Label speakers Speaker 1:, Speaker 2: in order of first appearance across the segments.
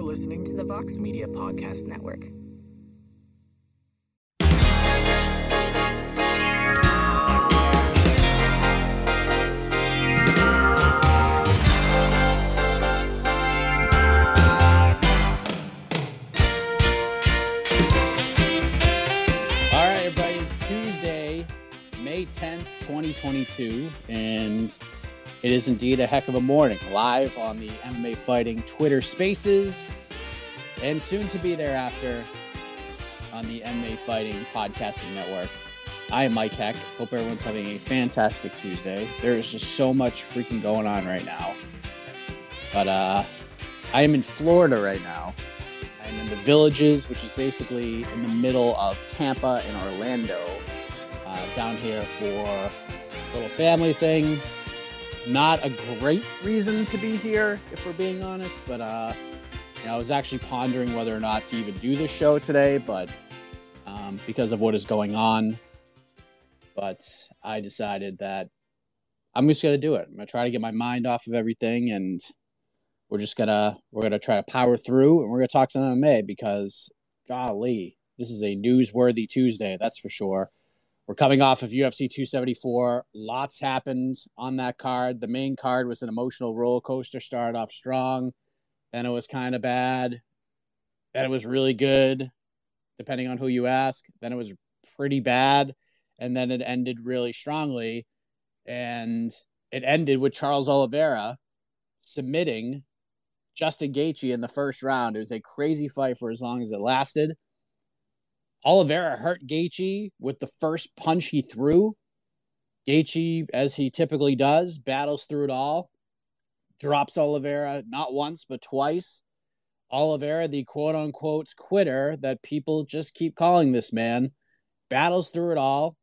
Speaker 1: You're listening to the Vox Media Podcast Network.
Speaker 2: All right, everybody, it's Tuesday, May 10th, 2022, and it is indeed a heck of a morning. Live on the MMA Fighting Twitter Spaces, and soon to be thereafter on the MMA Fighting Podcasting Network. I am Mike Heck. Hope everyone's having a fantastic Tuesday. There is just so much freaking going on right now. But uh, I am in Florida right now. I'm in the Villages, which is basically in the middle of Tampa and Orlando, uh, down here for a little family thing. Not a great reason to be here, if we're being honest, but uh, you know, I was actually pondering whether or not to even do this show today, but um, because of what is going on, but I decided that I'm just gonna do it. I'm gonna try to get my mind off of everything and we're just gonna we're gonna try to power through and we're gonna talk some MMA because golly, this is a newsworthy Tuesday, that's for sure. We're coming off of UFC 274. Lots happened on that card. The main card was an emotional roller coaster. Started off strong, then it was kind of bad, then it was really good, depending on who you ask. Then it was pretty bad, and then it ended really strongly, and it ended with Charles Oliveira submitting Justin Gaethje in the first round. It was a crazy fight for as long as it lasted. Oliveira hurt Gaethje with the first punch he threw. Gaethje, as he typically does, battles through it all, drops Oliveira not once but twice. Oliveira, the quote unquote quitter that people just keep calling this man, battles through it all,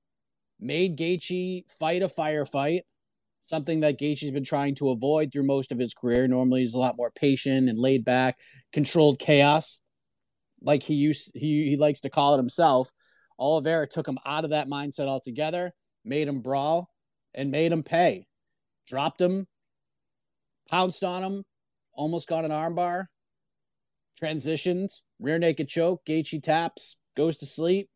Speaker 2: made Gaethje fight a firefight, something that Gaethje's been trying to avoid through most of his career. Normally, he's a lot more patient and laid back, controlled chaos, like he used he, he likes to call it himself. Oliveira took him out of that mindset altogether, made him brawl, and made him pay. Dropped him, pounced on him, almost got an armbar, transitioned, rear naked choke, Gaethje taps, goes to sleep.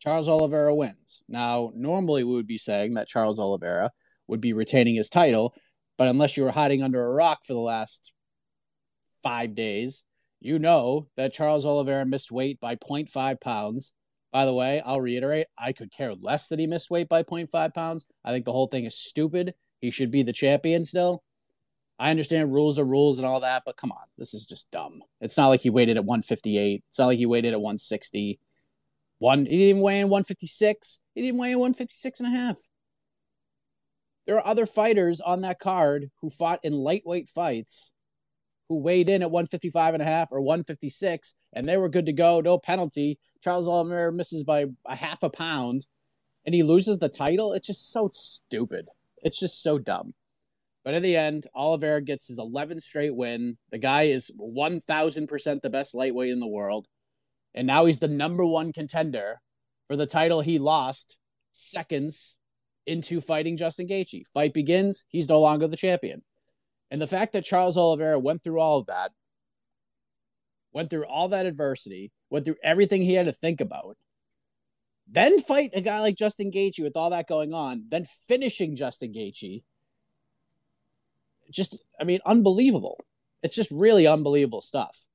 Speaker 2: Charles Oliveira wins. Now, normally we would be saying that Charles Oliveira would be retaining his title. But unless you were hiding under a rock for the last five days, you know that Charles Oliveira missed weight by 0.5 pounds. By the way, I'll reiterate, I could care less that he missed weight by 0.5 pounds. I think the whole thing is stupid. He should be the champion still. I understand rules are rules and all that, but come on, this is just dumb. It's not like he waited at 158. It's not like he waited at 160. One, he didn't weigh in 156. He didn't weigh in 156 and a half. There are other fighters on that card who fought in lightweight fights who weighed in at 155 and a half or 156 and they were good to go, no penalty. Charles Oliveira misses by a half a pound and he loses the title, it's just so stupid. It's just so dumb. But in the end, Oliveira gets his 11th straight win. The guy is 1000% the best lightweight in the world. And now he's the number one contender for the title he lost seconds into fighting Justin Gaethje. Fight begins, he's no longer the champion. And the fact that Charles Oliveira went through all of that, went through all that adversity, went through everything he had to think about, then fight a guy like Justin Gaethje with all that going on, then finishing Justin Gaethje, just I mean, unbelievable. It's just really unbelievable stuff.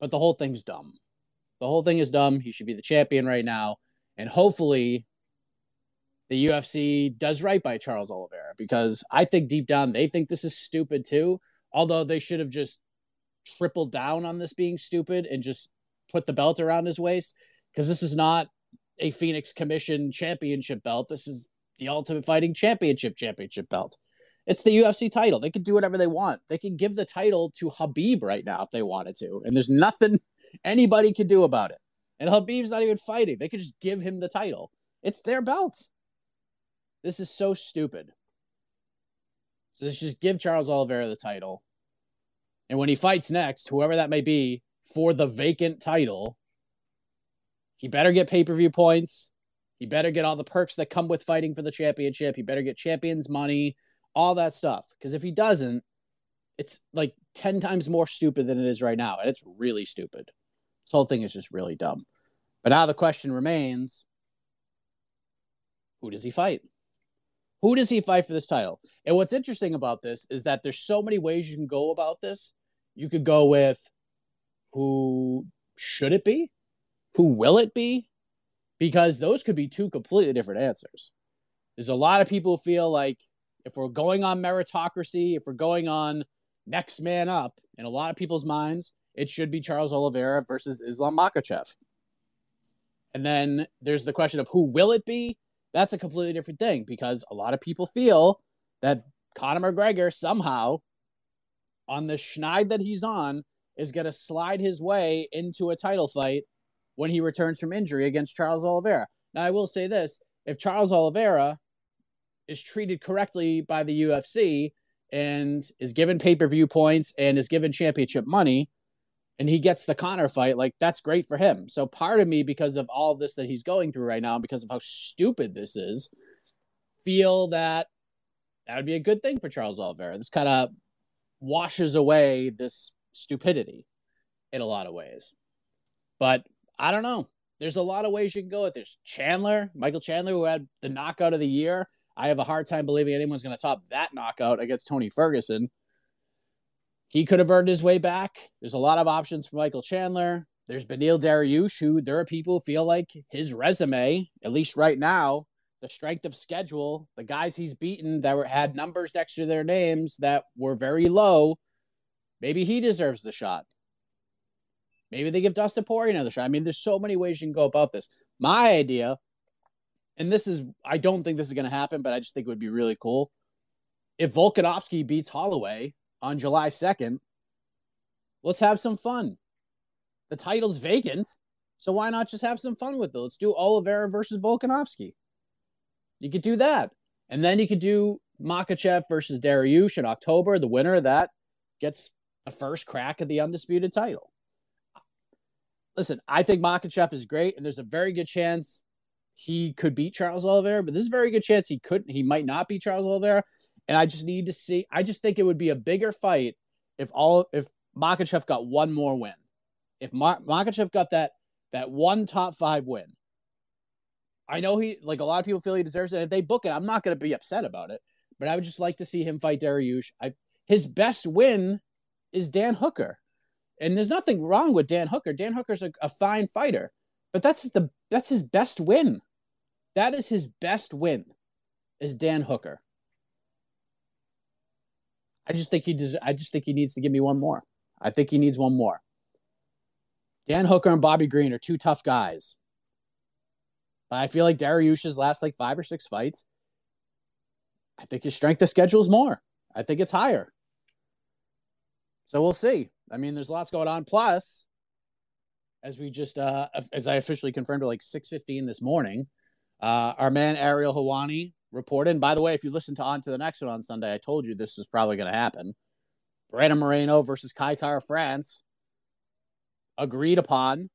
Speaker 2: But the whole thing's dumb. The whole thing is dumb. He should be the champion right now, and hopefully the UFC does right by Charles Oliveira because I think deep down they think this is stupid too. Although they should have just tripled down on this being stupid and just put the belt around his waist because this is not a Phoenix Commission championship belt. This is the Ultimate Fighting Championship championship belt. It's the UFC title. They can do whatever they want. They can give the title to Khabib right now if they wanted to. And there's nothing anybody could do about it. And Khabib's not even fighting. They could just give him the title. It's their belt. This is so stupid. So let's just give Charles Oliveira the title. And when he fights next, whoever that may be, for the vacant title, he better get pay per view points. He better get all the perks that come with fighting for the championship. He better get champions money, all that stuff. Because if he doesn't, it's like 10 times more stupid than it is right now. And it's really stupid. This whole thing is just really dumb. But now the question remains who does he fight? Who does he fight for this title? And what's interesting about this is that there's so many ways you can go about this. You could go with who should it be? Who will it be? Because those could be two completely different answers. There's a lot of people feel like if we're going on meritocracy, if we're going on next man up, in a lot of people's minds, it should be Charles Oliveira versus Islam Makhachev. And then there's the question of who will it be? That's a completely different thing because a lot of people feel that Conor McGregor somehow, on the schneid that he's on, is going to slide his way into a title fight when he returns from injury against Charles Oliveira. Now, I will say this if Charles Oliveira is treated correctly by the UFC and is given pay per view points and is given championship money, and he gets the Conor fight, like that's great for him. So part of me, because of all of this that he's going through right now, because of how stupid this is, feel that that would be a good thing for Charles Oliveira. This kind of washes away this stupidity in a lot of ways. But I don't know. There's a lot of ways you can go with this. Chandler, Michael Chandler, who had the knockout of the year. I have a hard time believing anyone's going to top that knockout against Tony Ferguson he could have earned his way back. There's a lot of options for Michael Chandler. There's Beneil Dariush, who there are people who feel like his resume, at least right now, the strength of schedule, the guys he's beaten that were, had numbers next to their names that were very low, maybe he deserves the shot. Maybe they give Dustin Poirier another shot. I mean, there's so many ways you can go about this. My idea, and this is, I don't think this is going to happen, but I just think it would be really cool. If Volkanovski beats Holloway, on July 2nd. Let's have some fun. The title's vacant, so why not just have some fun with it? Let's do Oliveira versus Volkanovski. You could do that. And then you could do Makhachev versus Dariush in October. The winner of that gets a first crack at the undisputed title. Listen, I think Makhachev is great, and there's a very good chance he could beat Charles Oliveira, but there's a very good chance he couldn't. He might not beat Charles Oliveira. And I just need to see. I just think it would be a bigger fight if all if Makhachev got one more win. If Mar- Makhachev got that that one top five win, I know he like a lot of people feel he deserves it. If they book it, I'm not going to be upset about it. But I would just like to see him fight Dariush. I his best win is Dan Hooker, and there's nothing wrong with Dan Hooker. Dan Hooker's a, a fine fighter, but that's the that's his best win. That is his best win, is Dan Hooker. I just think he does. I just think he needs to give me one more. I think he needs one more. Dan Hooker and Bobby Green are two tough guys. But I feel like Dariush's last like five or six fights. I think his strength of schedule is more. I think it's higher. So we'll see. I mean, there's lots going on. Plus, as we just uh as I officially confirmed at like 6:15 this morning, Uh, our man Ariel Helwani reported. By the way, if you listen to on to the next one on Sunday, I told you this is probably going to happen. Brandon Moreno versus Kai Kara-France agreed upon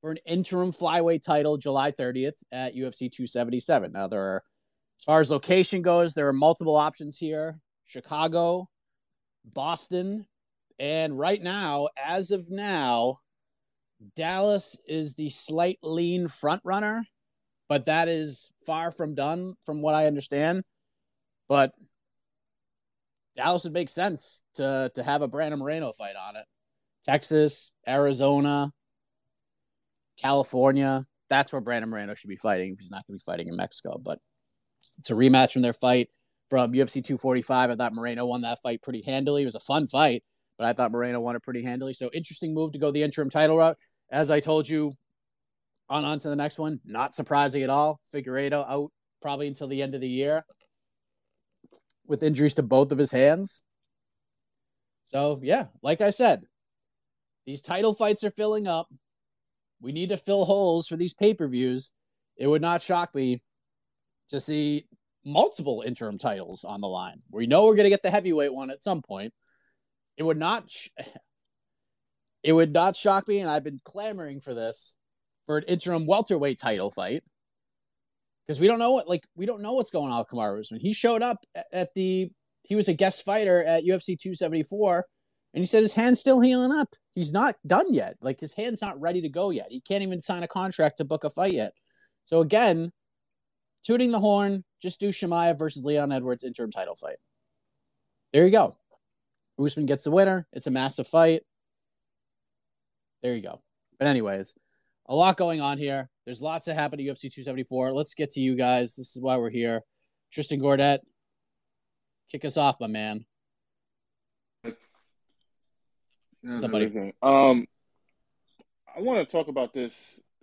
Speaker 2: for an interim flyweight title July 30th at UFC 277. Now, there are, as far as location goes, there are multiple options here Chicago, Boston, and right now, as of now, Dallas is the slight lean front runner, but that is far from done from what I understand. But Dallas would make sense to to have a Brandon Moreno fight on it. Texas, Arizona, California. That's where Brandon Moreno should be fighting if he's not going to be fighting in Mexico. But it's a rematch from their fight from UFC 245. I thought Moreno won that fight pretty handily. It was a fun fight, but I thought Moreno won it pretty handily. So interesting move to go the interim title route. As I told you, on on to the next one. Not surprising at all. Figueiredo out probably until the end of the year with injuries to both of his hands. So yeah, like I said, these title fights are filling up. We need to fill holes for these pay per views. It would not shock me to see multiple interim titles on the line. We know we're going to get the heavyweight one at some point. It would not. Sh- it would not shock me, and I've been clamoring for this for an interim welterweight title fight because we don't know what like we don't know what's going on with Kamaru Usman. He showed up at the he was a guest fighter at UFC 274, and he said his hand's still healing up. He's not done yet. Like his hand's not ready to go yet. He can't even sign a contract to book a fight yet. So again, tooting the horn, just do Chimaev versus Leon Edwards interim title fight. There you go. Usman gets the winner. It's a massive fight. There you go. But anyways, a lot going on here. There's lots that happened at UFC 274. Let's get to you guys. This is why we're here. Tristan Gordet, kick us off, my man.
Speaker 3: What's up, buddy? Um, I want to talk about this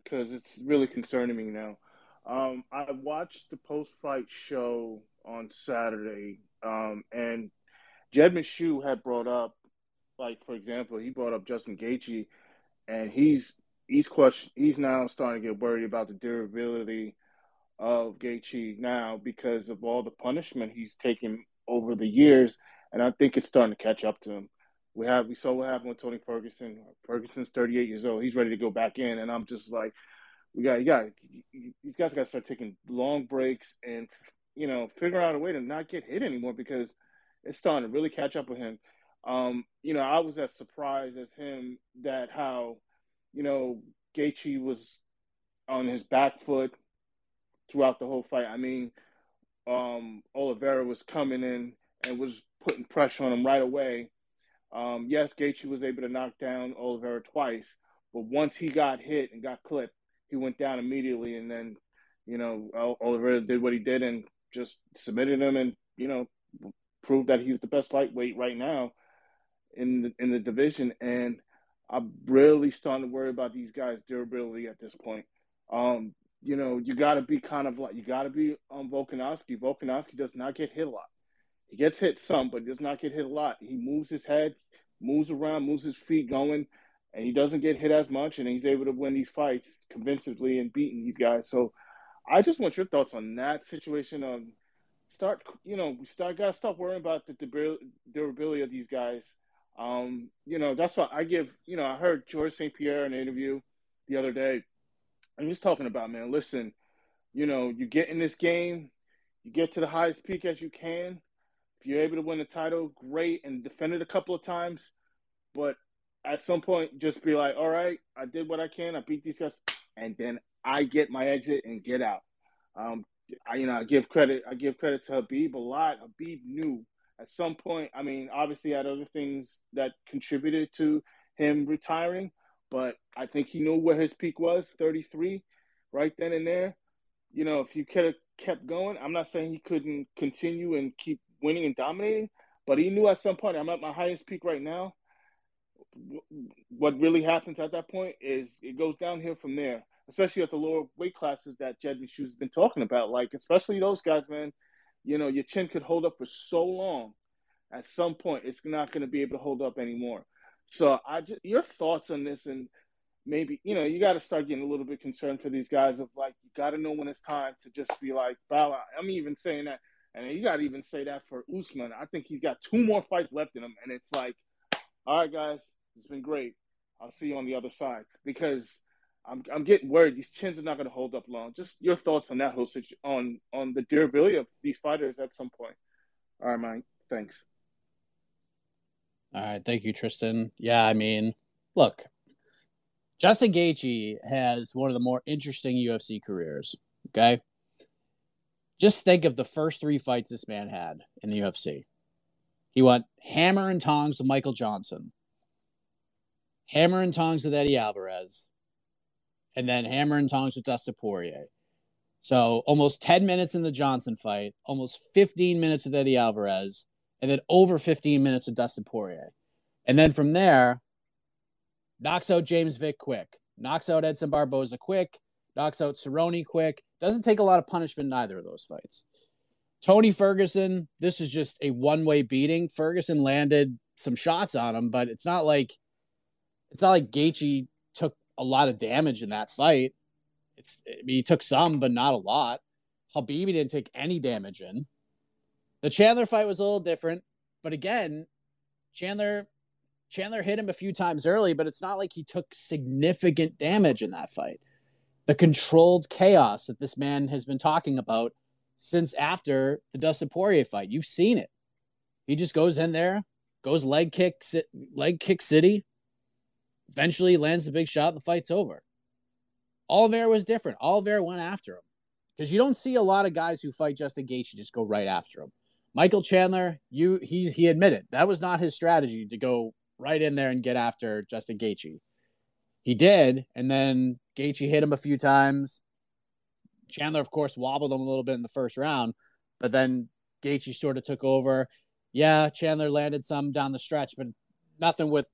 Speaker 3: because it's really concerning me now. Um, I watched the post-fight show on Saturday, um, and Jed Meshew had brought up, like for example, he brought up Justin Gaethje, and he's he's question he's now starting to get worried about the durability of Gaethje now because of all the punishment he's taken over the years, and I think it's starting to catch up to him. We have we saw what happened with Tony Ferguson. Ferguson's 38 years old. He's ready to go back in, and I'm just like, we got you got these guys got to start taking long breaks and you know figure out a way to not get hit anymore because it's starting to really catch up with him. Um, you know, I was as surprised as him that how you know, Gaethje was on his back foot throughout the whole fight. I mean, um, Oliveira was coming in and was putting pressure on him right away. Um, yes, Gaethje was able to knock down Oliveira twice, but once he got hit and got clipped, he went down immediately. And then, you know, Oliveira did what he did and just submitted him and, you know, proved that he's the best lightweight right now in the, in the division. And I'm really starting to worry about these guys' durability at this point. Um, you know, you got to be kind of like you got to be on Volkanovski. Volkanovski does not get hit a lot. He gets hit some, but does not get hit a lot. He moves his head, moves around, moves his feet going, and he doesn't get hit as much. And he's able to win these fights convincingly and beating these guys. So, I just want your thoughts on that situation. On start, you know, we start got to stop worrying about the durability of these guys um, you know, that's why I give, you know, I heard George St. Pierre in an interview the other day, and he's talking about, man, listen, you know, you get in this game, you get to the highest peak as you can. If you're able to win the title, great, and defend it a couple of times. But at some point, just be like, all right, I did what I can, I beat these guys, and then I get my exit and get out. Um, I, you know, I give credit, I give credit to Khabib a lot. Khabib knew at some point, I mean, obviously had other things that contributed to him retiring, but I think he knew where his peak was, 33, right then and there. You know, if you could have kept going, I'm not saying he couldn't continue and keep winning and dominating, but he knew at some point, I'm at my highest peak right now. What really happens at that point is it goes downhill from there, especially at the lower weight classes that Jed Meshew has been talking about. Like, especially those guys, man you know, your chin could hold up for so long. At some point, it's not going to be able to hold up anymore. So, I just your thoughts on this, and maybe you know you got to start getting a little bit concerned for these guys of like you got to know when it's time to just be like bow. I'm even saying that, and you got to even say that for Usman. I think he's got two more fights left in him, and it's like, all right, guys, it's been great. I'll see you on the other side because I'm I'm getting worried. These chins are not going to hold up long. Just your thoughts on that whole situation, on on the durability of these fighters at some point. All right, Mike. Thanks.
Speaker 2: All right, thank you, Tristan. Yeah, I mean, look, Justin Gaethje has one of the more interesting UFC careers. Okay, just think of the first three fights this man had in the UFC. He went hammer and tongs with Michael Johnson, hammer and tongs with Eddie Alvarez, and then hammer and tongs with Dustin Poirier. So almost 10 minutes in the Johnson fight, almost 15 minutes with Eddie Alvarez, and then over 15 minutes with Dustin Poirier. And then from there, knocks out James Vick quick, knocks out Edson Barboza quick, knocks out Cerrone quick. Doesn't take a lot of punishment in either of those fights. Tony Ferguson, this is just a one way beating. Ferguson landed some shots on him, but it's not like it's not like Gaethje a lot of damage in that fight. It's I mean, he took some, but not a lot. Khabib didn't take any damage in. The Chandler fight was a little different, but again, Chandler Chandler hit him a few times early, but it's not like he took significant damage in that fight. The controlled chaos that this man has been talking about since after the Dustin Poirier fight. You've seen it. He just goes in there, goes leg kick, leg kick city. Eventually lands the big shot. The fight's over. Oliveira was different. Oliveira went after him because you don't see a lot of guys who fight Justin Gaethje just go right after him. Michael Chandler, you he he admitted that was not his strategy to go right in there and get after Justin Gaethje. He did, and then Gaethje hit him a few times. Chandler, of course, wobbled him a little bit in the first round, but then Gaethje sort of took over. Yeah, Chandler landed some down the stretch, but nothing with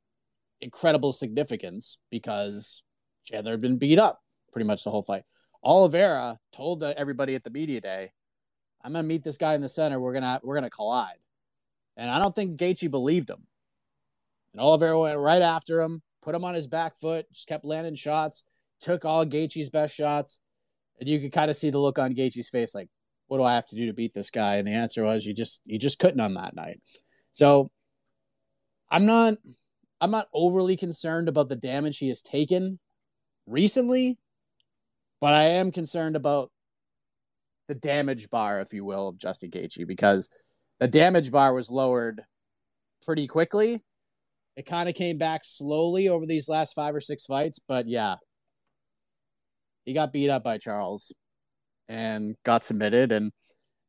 Speaker 2: incredible significance because Chandler had been beat up pretty much the whole fight. Oliveira told everybody at the media day, "I'm gonna meet this guy in the center. We're gonna we're gonna collide," and I don't think Gaethje believed him. And Oliveira went right after him, put him on his back foot, just kept landing shots, took all Gaethje's best shots, and you could kind of see the look on Gaethje's face, like, "What do I have to do to beat this guy?" And the answer was, "You just you just couldn't on that night." So, I'm not I'm not overly concerned about the damage he has taken recently, but I am concerned about the damage bar, if you will, of Justin Gaethje because the damage bar was lowered pretty quickly it kind of came back slowly over these last five or six fights, but yeah, he got beat up by Charles and got submitted. And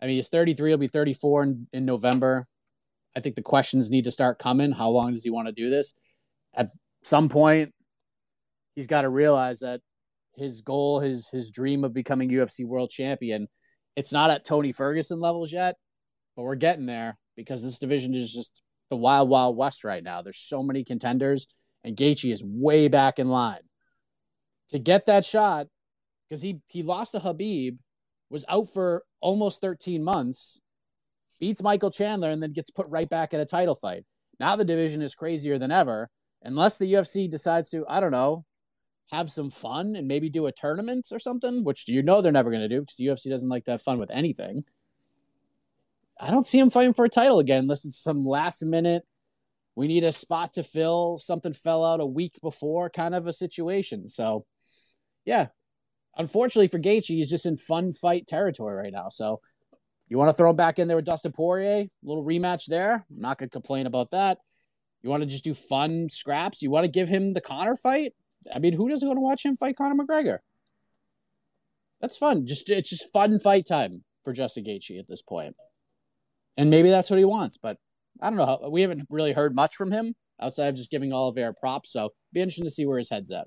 Speaker 2: I mean, he's 33, he'll be 34 in, in November. I think the questions need to start coming. How long does he want to do this? At some point, he's got to realize that his goal, his his dream of becoming UFC world champion, it's not at Tony Ferguson levels yet, but we're getting there because this division is just the wild, wild west right now. There's so many contenders, and Gaethje is way back in line to get that shot because he he lost to Khabib, was out for almost 13 months, beats Michael Chandler, and then gets put right back in a title fight. Now the division is crazier than ever. Unless the UFC decides to, I don't know, have some fun and maybe do a tournament or something, which you know they're never going to do because the UFC doesn't like to have fun with anything. I don't see him fighting for a title again unless it's some last minute. We need a spot to fill. Something fell out a week before, kind of a situation. So, yeah, unfortunately for Gaethje, he's just in fun fight territory right now. So, you want to throw him back in there with Dustin Poirier, a little rematch there. I'm not to complain about that. You want to just do fun scraps? You want to give him the Conor fight? I mean, who doesn't want to watch him fight Conor McGregor? That's fun. Just it's just fun fight time for Justin Gaethje at this point and maybe that's what he wants. But I don't know. We haven't really heard much from him outside of just giving Oliveira props. So be interesting to see where his head's at.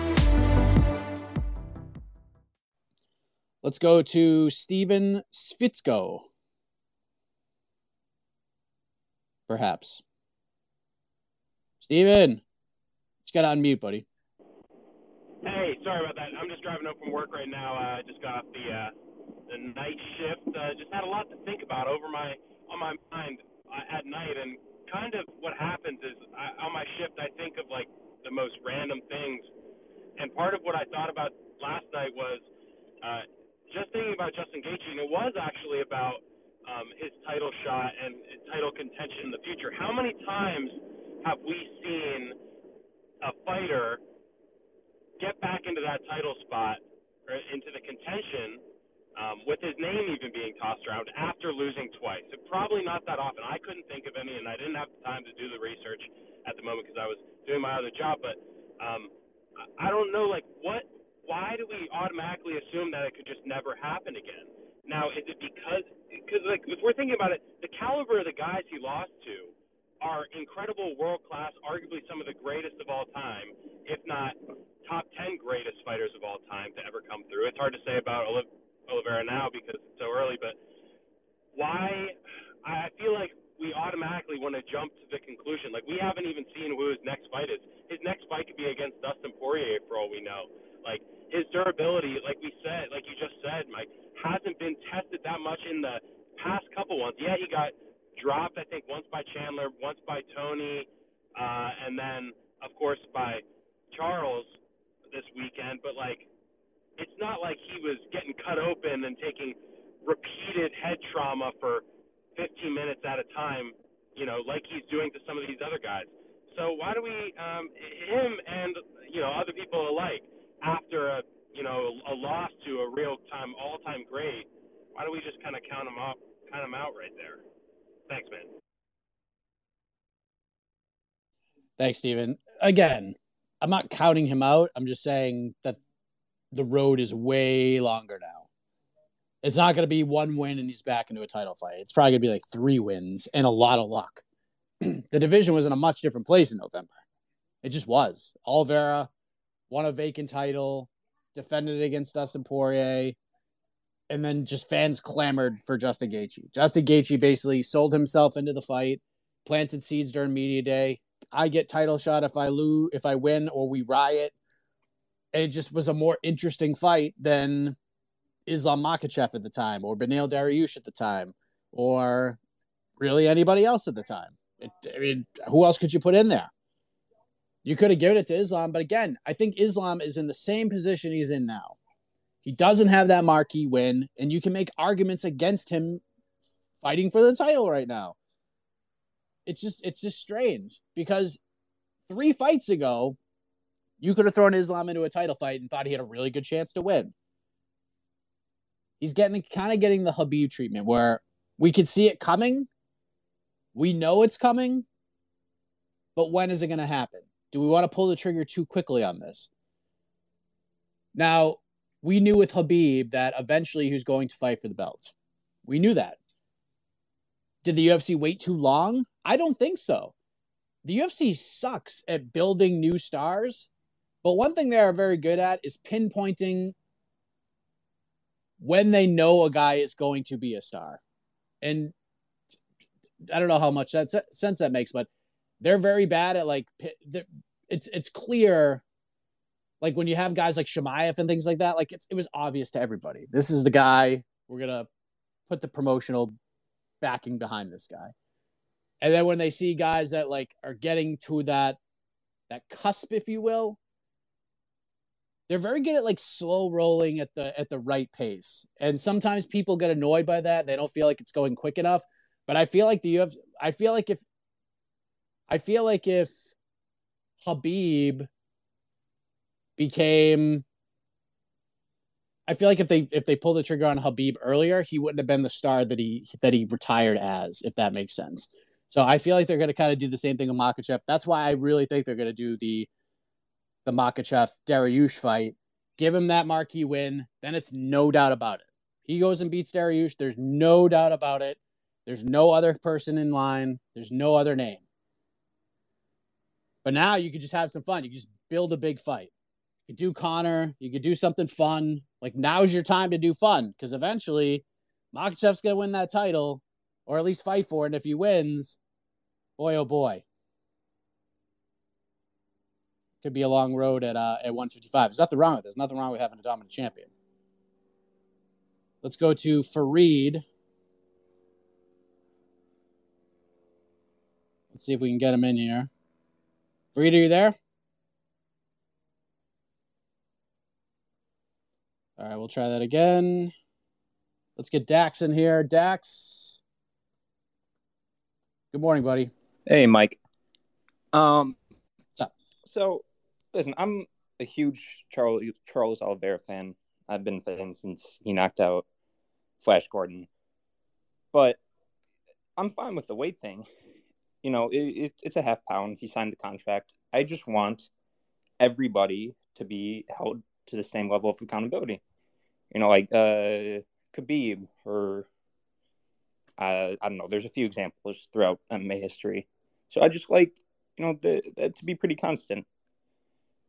Speaker 2: Let's go to Steven Svitsko. Perhaps. Steven, just got on mute, buddy.
Speaker 4: Hey, sorry about that. I'm just driving home from work right now. I uh, just got off the uh, the night shift. Uh, just had a lot to think about over my on my mind uh, at night, and kind of what happens is I, on my shift I think of like the most random things, and part of what I thought about last night was uh, just thinking about Justin Gaethje, and it was actually about um, his title shot and title contention in the future. How many times have we seen a fighter get back into that title spot or into the contention um, with his name even being tossed around after losing twice. It, probably not that often. I couldn't think of any, and I didn't have the time to do the research at the moment because I was doing my other job. But um, I don't know, like, what? Why do we automatically assume that it could just never happen again? Now, is it because? Because, like, if we're thinking about it, the caliber of the guys he lost to are incredible, world class, arguably some of the greatest of all time, if not top 10 greatest fighters of all time to ever come through. It's hard to say about Oliveira now because it's so early, but why? I feel like we automatically want to jump to the conclusion. Like we haven't even seen who his next fight is. His next fight could be against Dustin Poirier for all we know. Like his durability, like we said, like you just said, Mike, hasn't been tested that much in the past couple ones. Yeah, he got dropped, I think, once by Chandler, once by Tony, uh, and then, of course, by Charles this weekend. But, like, it's not like he was getting cut open and taking repeated head trauma for 15 minutes at a time, you know, like he's doing to some of these other guys. So why do we, um, him and, you know, other people alike, after a, you know, a loss to a real time, all time great, why don't we just kind of count him up, count him out right there? Thanks, man.
Speaker 2: Thanks, Steven. Again, I'm not counting him out. I'm just saying that the road is way longer now. It's not going to be one win and he's back into a title fight. It's probably going to be like three wins and a lot of luck. the division was in a much different place in November. It just was. Oliveira won a vacant title, defended against Dustin Poirier, and then just fans clamored for Justin Gaethje. Justin Gaethje basically sold himself into the fight, planted seeds during media day. I get title shot if I lose, if I win, or we riot. It just was a more interesting fight than Islam Makhachev at the time, or Beneil Dariush at the time, or really anybody else at the time. It, I mean, who else could you put in there? You could have given it to Islam, but again, I think Islam is in the same position he's in now He doesn't have that marquee win, and you can make arguments against him fighting for the title right now. It's just it's just strange because three fights ago, you could have thrown Islam into a title fight and thought he had a really good chance to win. He's getting kind of getting the Khabib treatment where we could see it coming. We know it's coming, but when is it going to happen? Do we want to pull the trigger too quickly on this? Now, we knew with Khabib that eventually he was going to fight for the belt. We knew that. Did the UFC wait too long? I don't think so. The UFC sucks at building new stars, but one thing they are very good at is pinpointing when they know a guy is going to be a star. And I don't know how much that sense that makes, but they're very bad at like it's it's clear like when you have guys like Chimaev and things like that, like it's, it was obvious to everybody. This is the guy we're gonna put the promotional backing behind this guy. And then when they see guys that like are getting to that that cusp, if you will, they're very good at like slow rolling at the at the right pace. And sometimes people get annoyed by that. They don't feel like it's going quick enough. But I feel like the UFC, I feel like if I feel like if Khabib became I feel like if they if they pulled the trigger on Khabib earlier, he wouldn't have been the star that he that he retired as, if that makes sense. So I feel like they're going to kind of do the same thing with Makhachev. That's why I really think they're going to do the the Makhachev Dariush fight. Give him that marquee win, then it's no doubt about it. He goes and beats Dariush. There's no doubt about it. There's no other person in line. There's no other name. But now you could just have some fun. You just build a big fight You could do Conor. You could do something fun. Like now's your time to do fun because eventually Makhachev's gonna win that title, or at least fight for it. And if he wins, boy oh boy, could be a long road at uh, at 155. There's nothing wrong with this. Nothing wrong with having a dominant champion. Let's go to Farid. Let's see if we can get him in here. Farid, are you there? All right, we'll try that again. Let's get Dax in here. Dax. Good morning, buddy.
Speaker 5: Hey, Mike. Um, What's up? So, listen, I'm a huge Charles Charles Oliveira fan. I've been a fan since he knocked out Flash Gordon, but I'm fine with the weight thing. You know, it, it, it's a half pound. He signed the contract. I just want everybody to be held to the same level of accountability you know, like uh, Khabib or uh, I don't know. There's a few examples throughout MMA history. So I just like you know the, that to be pretty constant.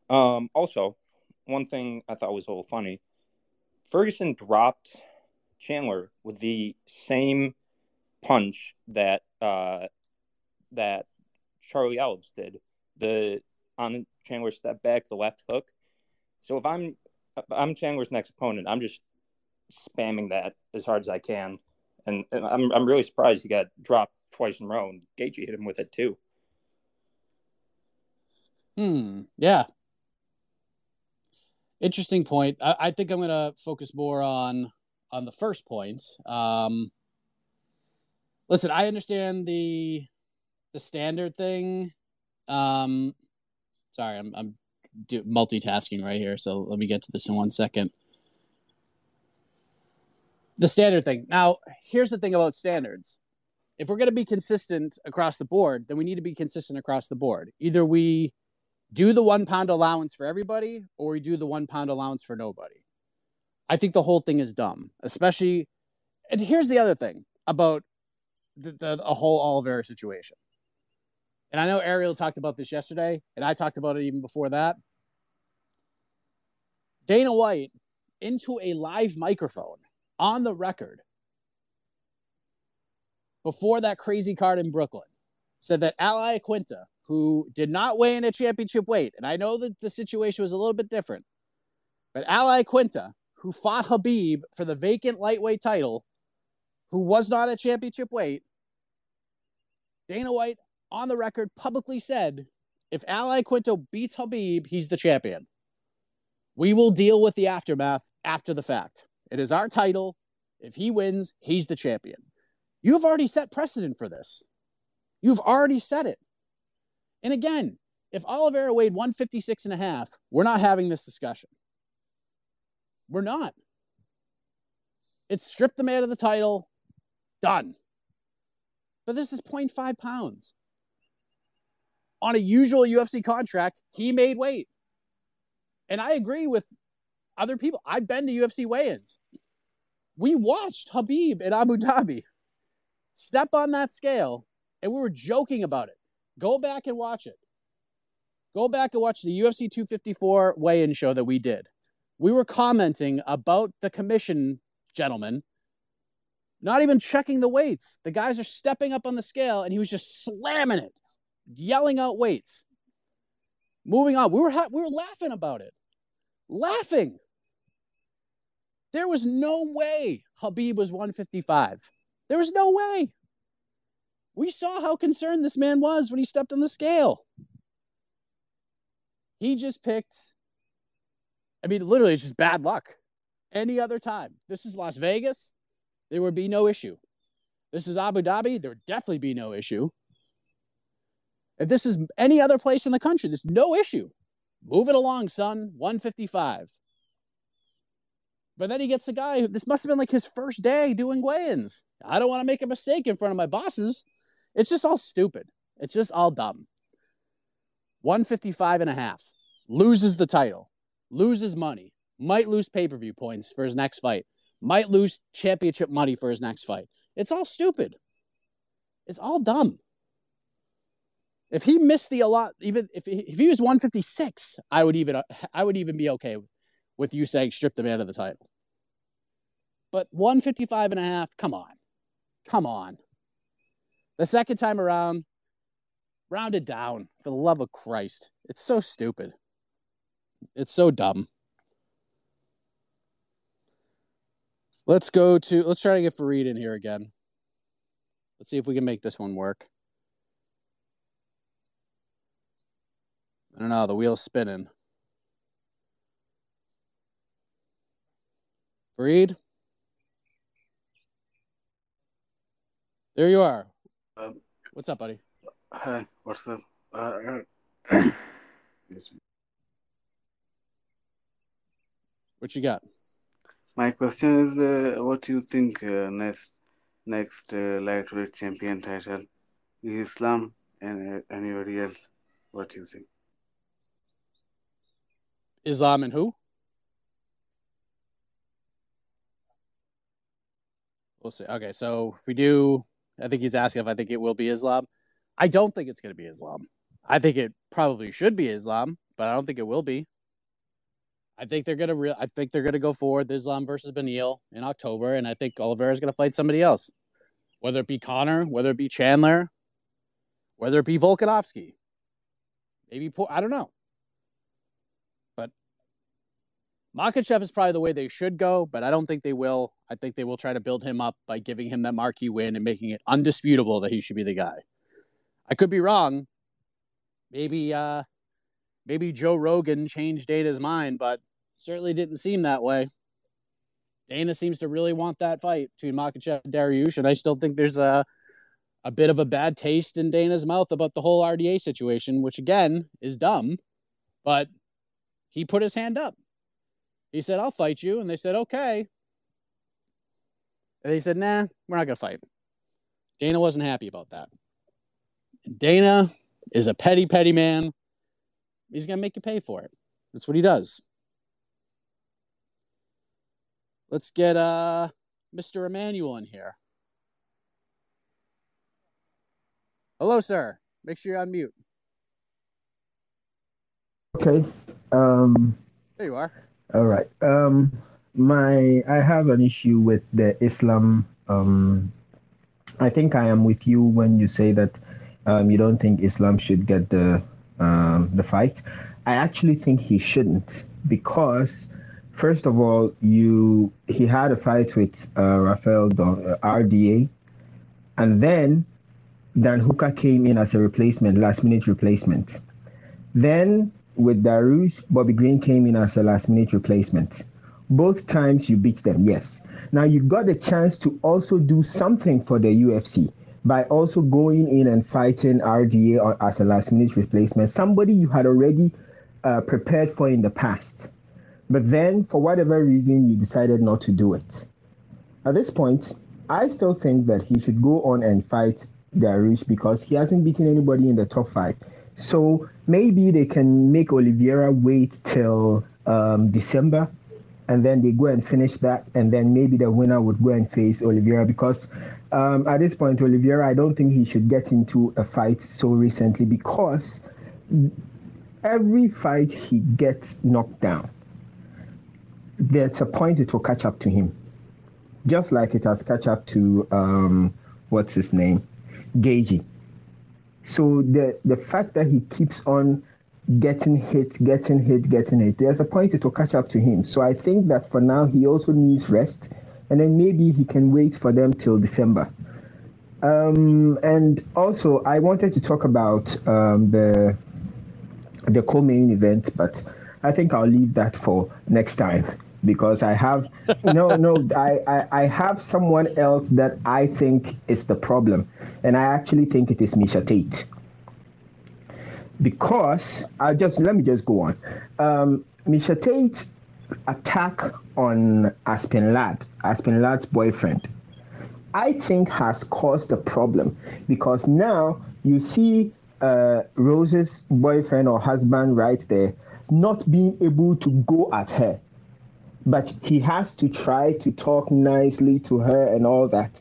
Speaker 5: Um, also, one thing I thought was a little funny, Ferguson dropped Chandler with the same punch that uh, that Charlie Alves did. The on Chandler step back, the left hook. So if I'm I'm Chandler's next opponent. I'm just spamming that as hard as I can, and, and I'm I'm really surprised he got dropped twice in a row, and Gaethje hit him with it too.
Speaker 2: Hmm. Yeah. Interesting point. I, I think I'm going to focus more on on the first point. Um, listen, I understand the the standard thing. Um, sorry, I'm I'm do multitasking right here. So let me get to this in one second. The standard thing. Now, here's the thing about standards. If we're going to be consistent across the board, then we need to be consistent across the board. Either we do the one pound allowance for everybody or we do the one pound allowance for nobody. I think the whole thing is dumb, especially. And here's the other thing about the, the, the whole Oliveira situation. And I know Ariel talked about this yesterday, and I talked about it even before that. Dana White into a live microphone on the record before that crazy card in Brooklyn said that Al Iaquinta, who did not weigh in at championship weight, and I know that the situation was a little bit different, but Al Iaquinta, who fought Khabib for the vacant lightweight title, who was not at championship weight, Dana White on the record publicly said if Al Iaquinta beats Khabib, he's the champion. We will deal with the aftermath after the fact. It is our title. If he wins, he's the champion. You've already set precedent for this. You've already said it. And again, if Oliveira weighed 156 and a half, we're not having this discussion. We're not. It's stripped the man of the title. Done. But this is 0.5 pounds. On a usual UFC contract, he made weight. And I agree with other people. I've been to UFC weigh ins. We watched Khabib in Abu Dhabi step on that scale, and we were joking about it. Go back and watch it. Go back and watch the UFC 254 weigh in show that we did. We were commenting about the commission gentleman not even checking the weights. The guys are stepping up on the scale, and he was just slamming it, yelling out weights. Moving on, we were ha- we were laughing about it, laughing. There was no way Khabib was 155. There was no way. We saw how concerned this man was when he stepped on the scale. He just picked, I mean, literally, it's just bad luck. Any other time. This is Las Vegas. There would be no issue. This is Abu Dhabi. There would definitely be no issue. If this is any other place in the country, there's no issue. Move it along, son. 155. But then he gets a guy, this must have been like his first day doing weigh ins. I don't want to make a mistake in front of my bosses. It's just all stupid. It's just all dumb. 155 and a half. Loses the title, loses money, might lose pay per view points for his next fight, might lose championship money for his next fight. It's all stupid. It's all dumb. If he missed the a lot, even if he, if he was 156, I would even I would even be okay with you saying strip the man of the title. But 155 and a half, come on. Come on. The second time around, round it down for the love of Christ. It's so stupid. It's so dumb. Let's go to let's try to get Fareed in here again. Let's see if we can make this one work. I don't know, the wheel's spinning. Fareed? There you are. Um, what's up, buddy?
Speaker 6: Hi, what's up? Uh,
Speaker 2: what you got?
Speaker 6: My question is, uh, what do you think uh, next next uh, lightweight champion title is Islam and uh, anybody else? What do you think?
Speaker 2: Islam and who? We'll see. Okay, so if we do I think he's asking if I think it will be Islam. I don't think it's going to be Islam. I think it probably should be Islam, but I don't think it will be. I think they're gonna. Re- I think they're gonna go forward Islam versus Beneil in October, and I think Oliveira is gonna fight somebody else, whether it be Conor, whether it be Chandler, whether it be Volkanovski, maybe I don't know. Makhachev is probably the way they should go, but I don't think they will. I think they will try to build him up by giving him that marquee win and making it undisputable that he should be the guy. I could be wrong. Maybe uh maybe Joe Rogan changed Dana's mind, but certainly didn't seem that way. Dana seems to really want that fight between Makhachev and Dariush, and I still think there's a a bit of a bad taste in Dana's mouth about the whole RDA situation, which again is dumb, but he put his hand up. He said, I'll fight you. And they said, okay. And he said, nah, we're not going to fight. Dana wasn't happy about that. Dana is a petty, petty man. He's going to make you pay for it. That's what he does. Let's get uh, Mr. Emmanuel in here. Hello, sir. Make sure you're on mute.
Speaker 7: Okay. Um,
Speaker 2: there you are.
Speaker 7: All right. Um, my I have an issue with the Islam. Um, I think I am with you when you say that um, you don't think Islam should get the um, the fight. I actually think he shouldn't because first of all, you he had a fight with uh, Rafael Don, uh, RDA, and then Dan Hooker came in as a replacement, last minute replacement. Then with Dariush, Bobby Green came in as a last minute replacement. Both times you beat them, yes. Now you got the chance to also do something for the UFC by also going in and fighting RDA as a last minute replacement, somebody you had already uh, prepared for in the past. But then, for whatever reason, you decided not to do it. At this point, I still think that he should go on and fight Dariush because he hasn't beaten anybody in the top five. So maybe they can make Oliveira wait till um, December and then they go and finish that, and then maybe the winner would go and face Oliveira because um, at this point, Oliveira, I don't think he should get into a fight so recently because every fight he gets knocked down, there's a point it will catch up to him, just like it has catch up to um, what's his name, Gaethje. So the the fact that he keeps on getting hit, getting hit, getting hit. There's a point it will catch up to him. So I think that for now he also needs rest, and then maybe he can wait for them till December. Um, and also, I wanted to talk about um, the the co-main event, but I think I'll leave that for next time because I have no no I, I I have someone else that I think is the problem, and I actually think it is Miesha Tate. Because I just let me just go on. Um, Miesha Tate's attack on Aspen Ladd, Aspen Ladd's boyfriend, I think has caused a problem. Because now you see uh, Rose's boyfriend or husband right there not being able to go at her, but he has to try to talk nicely to her and all that.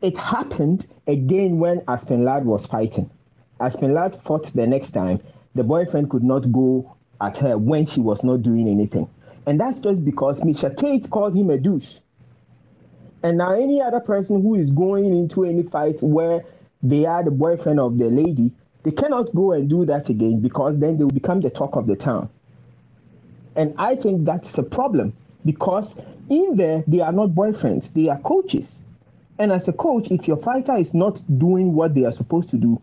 Speaker 7: It happened again when Aspen Ladd was fighting Aspen Ladd fought the next time, the boyfriend could not go at her when she was not doing anything. And that's just because Miesha Tate called him a douche. And now any other person who is going into any fight where they are the boyfriend of the lady, they cannot go and do that again because then they will become the talk of the town. And I think that's a problem because in there they are not boyfriends, they are coaches. And as a coach, if your fighter is not doing what they are supposed to do,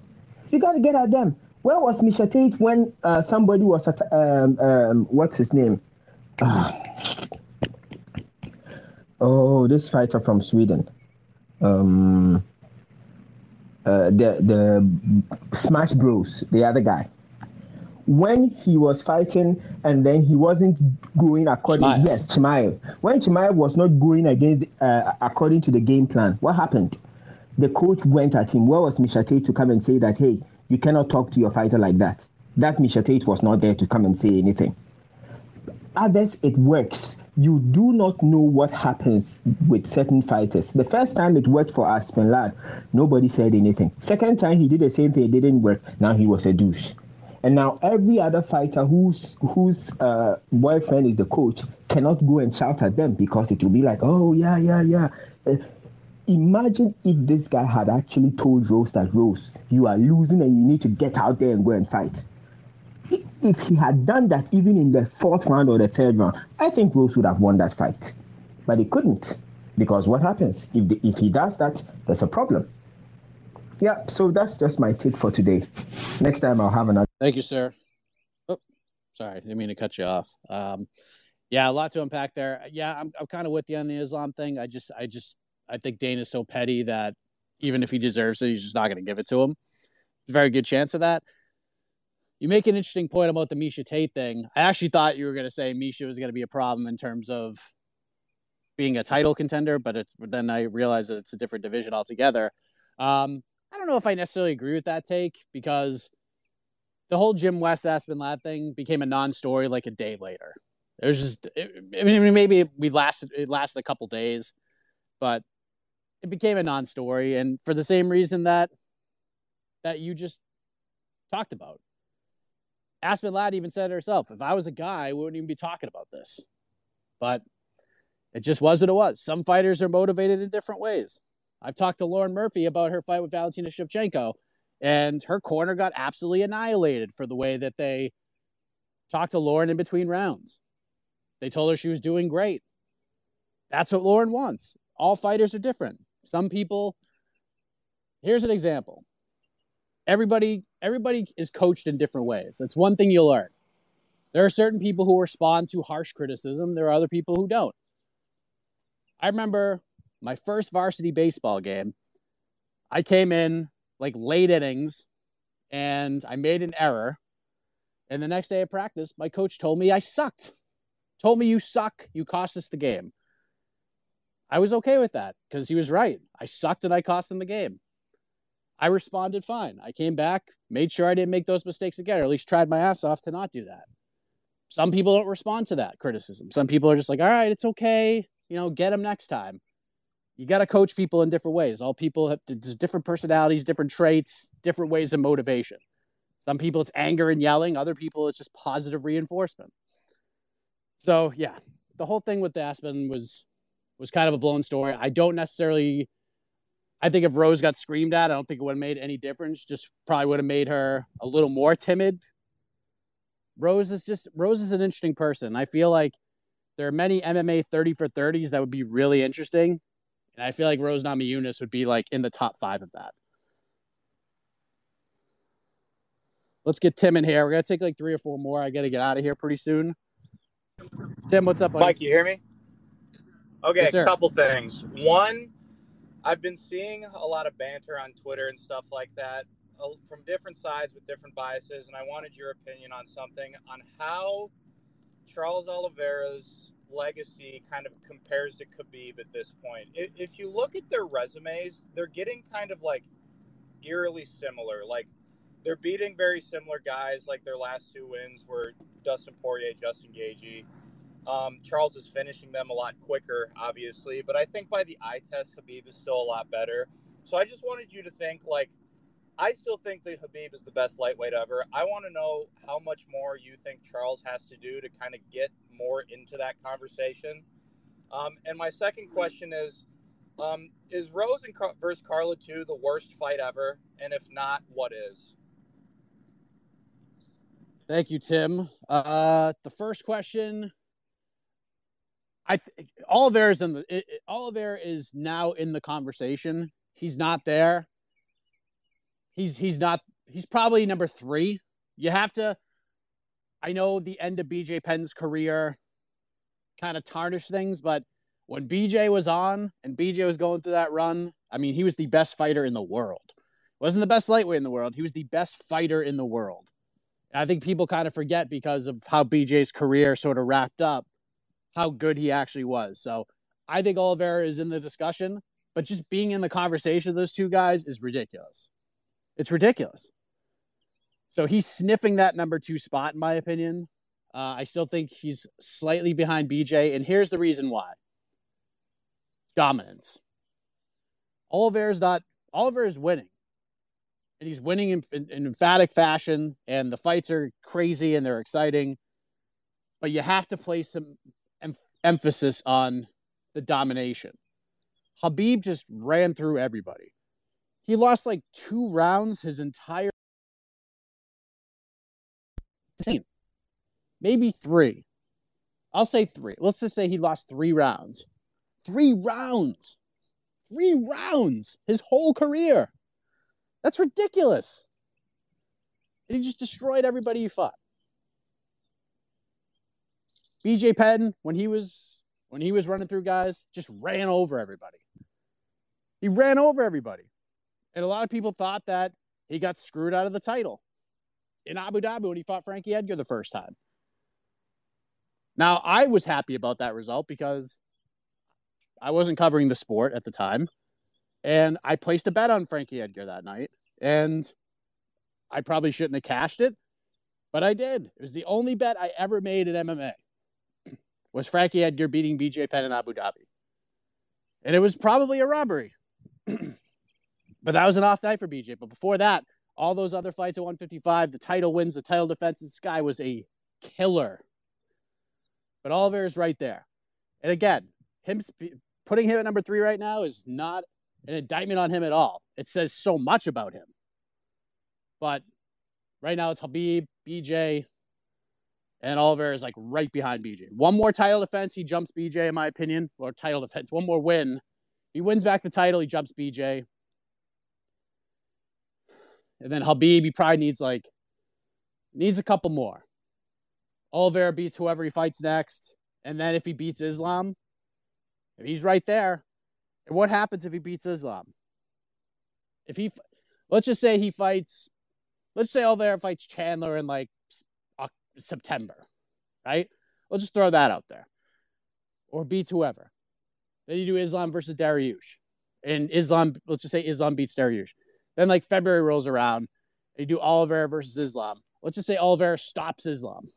Speaker 7: you got to get at them. Where was Miesha Tate when uh, somebody was at um, um, what's his name? Uh, oh, this fighter from Sweden. Um, uh, the the Smash Bros. The other guy. When he was fighting and then he wasn't going according Chimaev. yes Chimaev. When Chimaev was not going against uh, according to the game plan, what happened? the coach went at him. Where was Miesha Tate to come and say that, hey, you cannot talk to your fighter like that? That Miesha Tate was not there to come and say anything. Others, it works. You do not know what happens with certain fighters. The first time it worked for Aspen Ladd, nobody said anything. Second time he did the same thing, it didn't work. Now he was a douche. And now every other fighter whose whose uh, boyfriend is the coach cannot go and shout at them because it will be like, oh yeah, yeah, yeah. Uh, Imagine if this guy had actually told Rose that Rose, you are losing and you need to get out there and go and fight. If he had done that even in the fourth round or the third round, I think Rose would have won that fight. But he couldn't. Because what happens? If, the, if he does that, there's a problem. Yeah, so that's just my take for today. Next time I'll have another.
Speaker 2: Thank you, sir. Oh, sorry, I didn't mean to cut you off. Um, yeah, a lot to unpack there. Yeah, I'm, I'm kind of with you on the Islam thing. I just, I just I think Dane is so petty that even if he deserves it, he's just not going to give it to him. Very good chance of that. You make an interesting point about the Miesha Tate thing. I actually thought you were going to say Miesha was going to be a problem in terms of being a title contender, but it, then I realized that it's a different division altogether. Um, I don't know if I necessarily agree with that take because the whole Jim West Aspen Ladd thing became a non-story like a day later. It was just, it, I mean, maybe we lasted it lasted a couple days, but it became a non-story. And for the same reason that that you just talked about. Aspen ladd even said herself if i was a guy we wouldn't even be talking about this. But it just was what it was. Some fighters are motivated in different ways. I've talked to lauren murphy about her fight with valentina shevchenko and her corner got absolutely annihilated for the way that they talked to lauren in between rounds they told her she was doing great that's what lauren wants all fighters are different some people, here's an example everybody everybody is coached in different ways. That's one thing you'll learn. There are certain people who respond to harsh criticism. There are other people who don't. I remember my first varsity baseball game. I came in like late innings and I made an error. And the next day of practice, my coach told me I sucked. Told me you suck. You cost us the game. I was okay with that because he was right. I sucked and I cost him the game. I responded fine. I came back, made sure I didn't make those mistakes again, or at least tried my ass off to not do that. Some people don't respond to that criticism. Some people are just like, all right, it's okay. You know, get them next time. You got to coach people in different ways. All people have different personalities, different traits, different ways of motivation. Some people it's anger and yelling. Other people it's just positive reinforcement. So yeah, the whole thing with Aspen was was kind of a blown story. I don't necessarily. I think if Rose got screamed at, I don't think it would have made any difference. Just probably would have made her a little more timid. Rose is just Rose is an interesting person. I feel like there are many MMA 30 for 30s that would be really interesting. And I feel like Rose Namajunas would be like in the top five of that. Let's get Tim in here. We're gonna take like three or four more. I gotta get out of here pretty soon. Tim, what's up, buddy?
Speaker 8: Mike? You hear me? Okay, yes, a couple things. One, I've been seeing a lot of banter on Twitter and stuff like that uh, from different sides with different biases, and I wanted your opinion on something on how Charles Oliveira's legacy kind of compares to Khabib at this point. If you look at their resumes, they're getting kind of like eerily similar. Like they're beating very similar guys. Like their last two wins were Dustin Poirier, Justin Gaethje. Um, Charles is finishing them a lot quicker, obviously, but I think by the eye test, Khabib is still a lot better. So I just wanted you to think like, I still think that Khabib is the best lightweight ever. I want to know how much more you think Charles has to do to kind of get more into that conversation. Um, and my second question is, um, is Rose and Car- versus Carla 2 the worst fight ever? And if not, what is?
Speaker 2: Thank you, Tim. Uh, the first question, I th- Oliveira is in the it, Oliveira is now in the conversation. He's not there. He's he's not. He's probably number three. You have to. I know the end of BJ Penn's career kind of tarnished things, but when BJ was on and BJ was going through that run, I mean, he was the best fighter in the world. Wasn't the best lightweight in the world. He was the best fighter in the world. I think people kind of forget because of how BJ's career sort of wrapped up, how good he actually was. So I think Oliveira is in the discussion, but just being in the conversation of those two guys is ridiculous. It's ridiculous. So he's sniffing that number two spot, in my opinion. Uh, I still think he's slightly behind BJ, and here's the reason why: dominance. Oliveira's not. Oliver is winning and he's winning in, in, in emphatic fashion, and the fights are crazy and they're exciting. But you have to place some em- emphasis on the domination. Khabib just ran through everybody. He lost like two rounds his entire team, maybe three. I'll say three. Let's just say he lost three rounds. Three rounds. Three rounds his whole career. That's ridiculous. And he just destroyed everybody he fought. BJ Penn, when he was when he was running through guys, just ran over everybody. He ran over everybody. And a lot of people thought that he got screwed out of the title in Abu Dhabi when he fought Frankie Edgar the first time. Now, I was happy about that result because I wasn't covering the sport at the time. And I placed a bet on Frankie Edgar that night. And I probably shouldn't have cashed it, but I did. It was the only bet I ever made in MMA. Was Frankie Edgar beating BJ Penn in Abu Dhabi. And it was probably a robbery. but that was an off night for BJ. But before that, all those other fights at 155, the title wins, the title defense, this guy was a killer. But Oliver is right there. And again, him putting him at number three right now is not an indictment on him at all. It says so much about him. But right now it's Khabib, BJ, and Oliver is like right behind BJ. One more title defense, he jumps BJ, in my opinion, or title defense. One more win. He wins back the title, he jumps BJ. And then Khabib, he probably needs like needs a couple more. Oliveira beats whoever he fights next, and then if he beats Islam, if he's right there, and what happens if he beats Islam? If he, let's just say he fights, let's say Oliveira fights Chandler in like September, right? Let's just throw that out there, or beats whoever. Then you do Islam versus Dariush, and Islam. Let's just say Islam beats Dariush. Then like February rolls around, you do Oliveira versus Islam. Let's just say Oliveira stops Islam.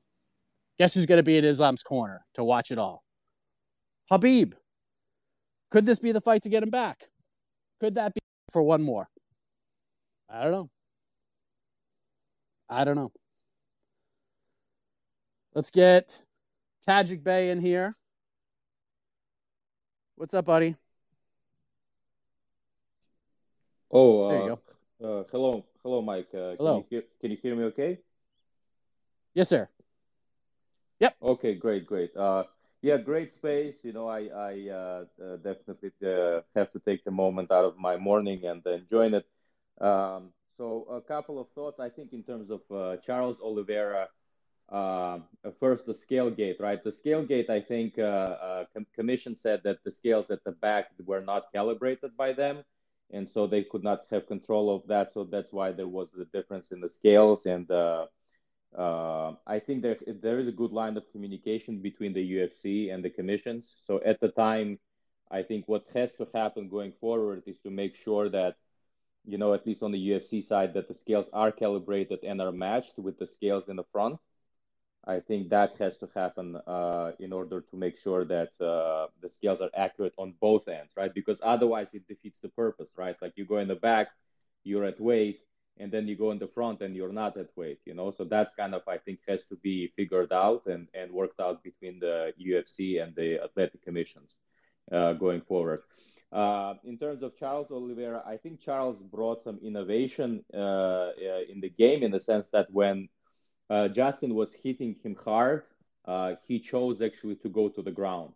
Speaker 2: Guess who's going to be in Islam's corner to watch it all? Khabib. Could this be the fight to get him back? Could that be for one more? I don't know. I don't know. Let's get Tajik Bay in here. What's up, buddy?
Speaker 9: Oh, uh, there you go. Uh, hello, hello, Mike. Uh,
Speaker 2: hello.
Speaker 9: Can you, hear, can you hear me? Okay.
Speaker 2: Yes, sir. Yep.
Speaker 9: Okay, great, great. Uh, yeah, great space. You know, I I uh, uh, definitely uh, have to take the moment out of my morning and enjoying it. Um, so a couple of thoughts. I think in terms of uh, Charles Oliveira. Uh, first, the scale gate, right? The scale gate, I think, uh, uh, com- commission said that the scales at the back were not calibrated by them, and so they could not have control of that. So that's why there was the difference in the scales, and uh, uh, I think there there is a good line of communication between the UFC and the commissions. So at the time, I think what has to happen going forward is to make sure that you know at least on the UFC side that the scales are calibrated and are matched with the scales in the front. I think that has to happen uh, in order to make sure that uh, the scales are accurate on both ends, right? Because otherwise it defeats the purpose, right? Like you go in the back, you're at weight, and then you go in the front and you're not at weight you know so that's kind of i think has to be figured out and and worked out between the ufc and the athletic commissions uh, going forward uh, in terms of charles oliveira i think charles brought some innovation uh, uh in the game in the sense that when uh, justin was hitting him hard uh, he chose actually to go to the ground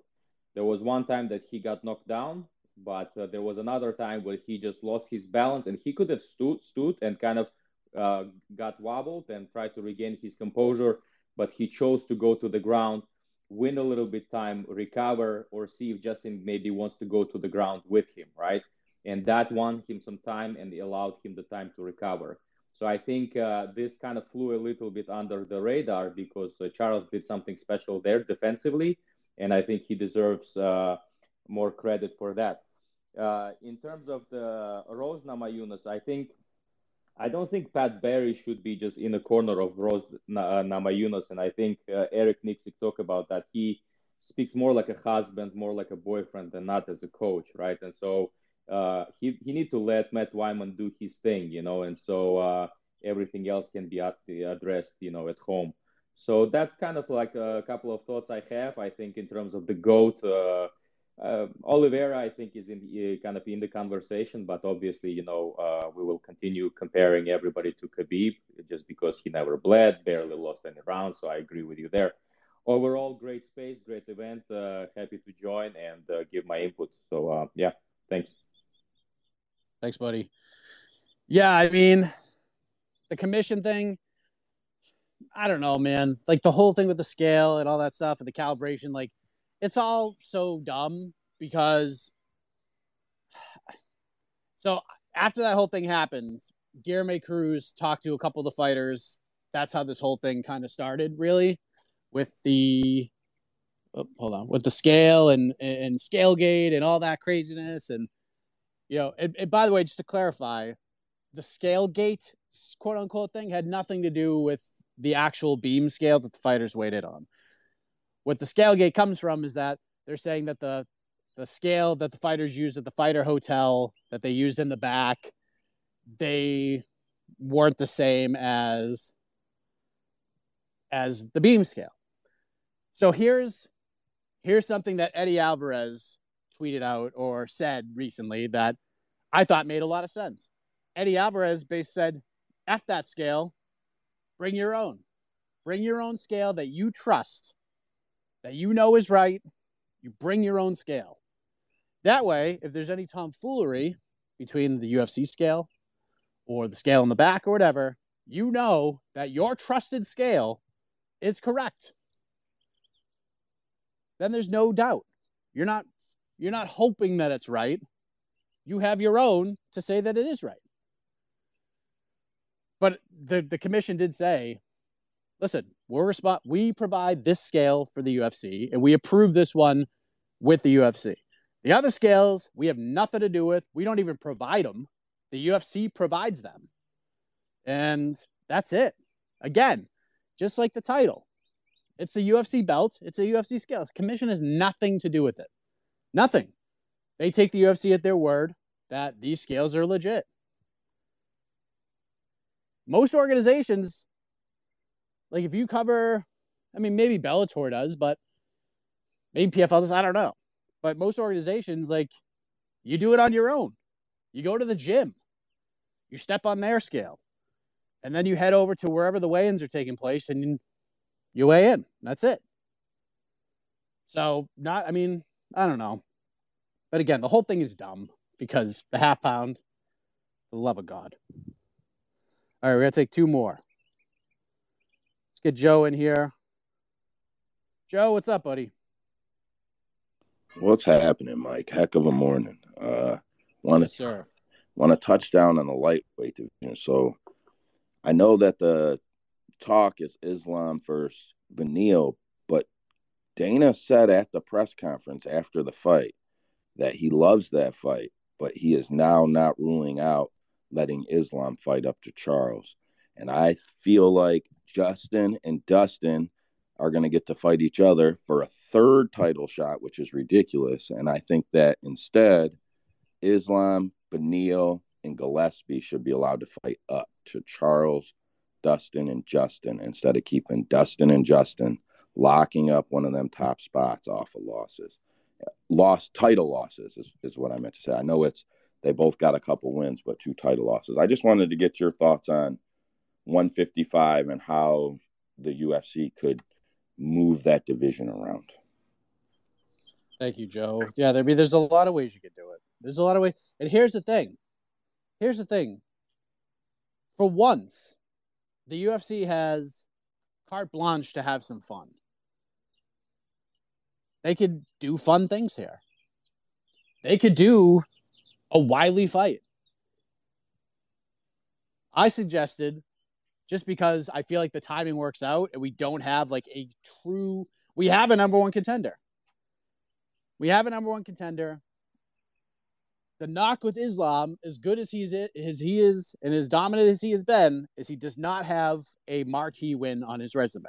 Speaker 9: there was one time that he got knocked down but uh, there was another time where he just lost his balance and he could have stood, stood and kind of uh, got wobbled and tried to regain his composure, but he chose to go to the ground, win a little bit time, recover, or see if Justin maybe wants to go to the ground with him, right? And that won him some time and allowed him the time to recover. So I think uh, this kind of flew a little bit under the radar because uh, Charles did something special there defensively, and I think he deserves uh, more credit for that. Uh, in terms of the Rose Namajunas, I think I don't think Pat Barry should be just in the corner of Rose uh, Namajunas, and I think uh, Eric Nicksick talked about that. He speaks more like a husband, more like a boyfriend, than not as a coach, right? And so uh, he he need to let Matt Wyman do his thing, you know, and so uh, everything else can be at, addressed, you know, at home. So that's kind of like a couple of thoughts I have. I think in terms of the goat. Uh, uh, Oliveira, I think, is in the, kind of in the conversation, but obviously, you know, uh, we will continue comparing everybody to Khabib just because he never bled, barely lost any rounds. So I agree with you there. Overall, great space, great event. Uh, happy to join and uh, give my input. So uh, yeah, thanks.
Speaker 2: Thanks, buddy. Yeah, I mean, the commission thing. I don't know, man. Like the whole thing with the scale and all that stuff and the calibration, like it's all so dumb because so after that whole thing happened, Guilherme Cruz talked to a couple of the fighters. That's how this whole thing kind of started, really, with the oh, hold on with the scale and and scale gate and all that craziness and you know and, and by the way just to clarify the scale gate quote unquote thing had nothing to do with the actual beam scale that the fighters weighed it on. What the scale gate comes from is that they're saying that the the scale that the fighters used at the fighter hotel that they used in the back they weren't the same as as the beam scale. So here's here's something that eddie alvarez tweeted out or said recently that i thought made a lot of sense eddie alvarez basically said f that scale bring your own bring your own scale that you trust that you know is right, you bring your own scale. That way, if there's any tomfoolery between the UFC scale or the scale in the back or whatever, you know that your trusted scale is correct. Then there's no doubt. You're not you're not hoping that it's right. You have your own to say that it is right. But the, the commission did say, listen, we're resp- we provide this scale for the UFC and we approve this one with the UFC. The other scales we have nothing to do with. We don't even provide them. The UFC provides them. And that's it. Again, just like the title. It's a UFC belt, it's a UFC scale. Commission has nothing to do with it. Nothing. They take the UFC at their word that these scales are legit. Most organizations, like if you cover, I mean, maybe Bellator does, but maybe PFL does, I don't know. But most organizations, like, you do it on your own. You go to the gym, you step on their scale, and then you head over to wherever the weigh ins are taking place and you weigh in. That's it. So, not, I mean, I don't know. But again, the whole thing is dumb because the half pound, the love of God. All right, we're going to take two more. Let's get Joe in here. Joe, what's up, buddy?
Speaker 10: What's happening, Mike? Heck of a morning. Uh, want to yes, want to touch down on the lightweight division. So, I know that the talk is Islam versus Beneil, but Dana said at the press conference after the fight that he loves that fight, but he is now not ruling out letting Islam fight up to Charles. And I feel like Justin and Dustin are going to get to fight each other for a third title shot, which is ridiculous. And I think that instead, Islam, Beneil, and Gillespie should be allowed to fight up to Charles, Dustin, and Justin instead of keeping Dustin and Justin locking up one of them top spots off of losses lost title losses is, is what I meant to say. I know it's they both got a couple wins, but two title losses. I just wanted to get your thoughts on 155 and how the UFC could move that division around.
Speaker 2: Thank you, Joe. Yeah, there be there's a lot of ways you could do it. There's a lot of ways. And here's the thing. Here's the thing. For once, the UFC has carte blanche to have some fun. They could do fun things here. They could do a wily fight. I suggested just because I feel like the timing works out and we don't have like a true we have a number one contender. We have a number one contender. The knock with Islam, as good as he's as he is and as dominant as he has been, is he does not have a marquee win on his resume.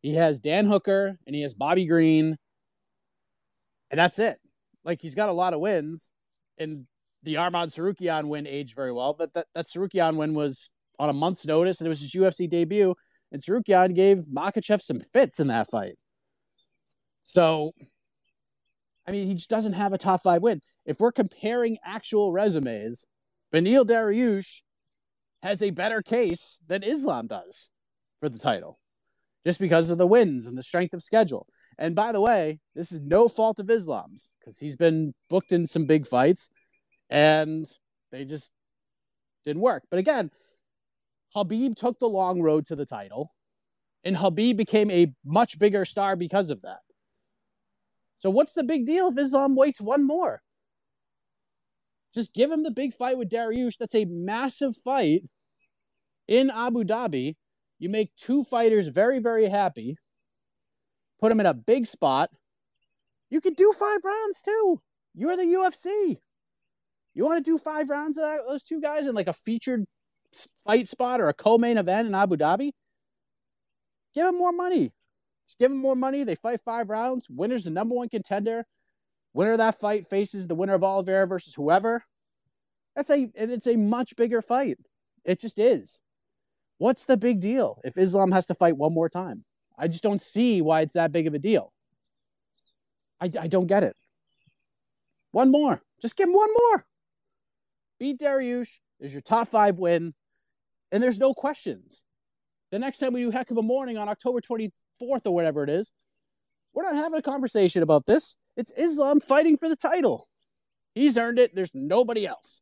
Speaker 2: He has Dan Hooker and he has Bobby Green and that's it. Like he's got a lot of wins, and the Arman Tsarukyan win aged very well, but that that Tsarukyan win was on a month's notice, and it was his UFC debut, and Tsarukyan gave Makhachev some fits in that fight. So, I mean, he just doesn't have a top five win. If we're comparing actual resumes, Beneil Dariush has a better case than Islam does for the title, just because of the wins and the strength of schedule. And by the way, this is no fault of Islam's because he's been booked in some big fights and they just didn't work. But again, Khabib took the long road to the title and Khabib became a much bigger star because of that. So what's the big deal if Islam waits one more? Just give him the big fight with Dariush. That's a massive fight in Abu Dhabi. You make two fighters very, very happy put them in a big spot. You could do five rounds too. You're the UFC. You want to do five rounds of that, those two guys in like a featured fight spot or a co-main event in Abu Dhabi? Give them more money. Just give them more money. They fight five rounds. Winner's the number one contender. Winner of that fight faces the winner of Oliveira versus whoever. That's a and it's a much bigger fight. It just is. What's the big deal if Islam has to fight one more time? I just don't see why it's that big of a deal. I, I don't get it. One more. Just give him one more. Beat Dariush is your top five win, and there's no questions. The next time we do Heck of a Morning on October 24th or whatever it is, we're not having a conversation about this. It's Islam fighting for the title. He's earned it. There's nobody else.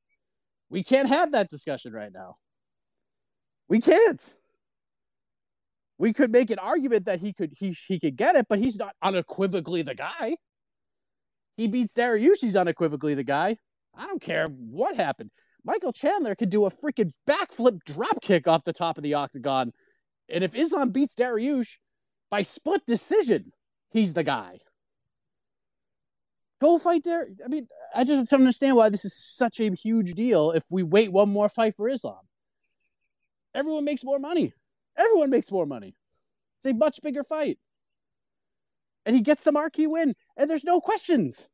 Speaker 2: We can't have that discussion right now. We can't. We could make an argument that he could he he could get it, but he's not unequivocally the guy. He beats Dariush, he's unequivocally the guy. I don't care what happened. Michael Chandler could do a freaking backflip drop kick off the top of the octagon. And if Islam beats Dariush by split decision, he's the guy. Go fight Dar. I mean, I just don't understand why this is such a huge deal if we wait one more fight for Islam. Everyone makes more money. Everyone makes more money. It's a much bigger fight. And he gets the marquee win, and there's no questions.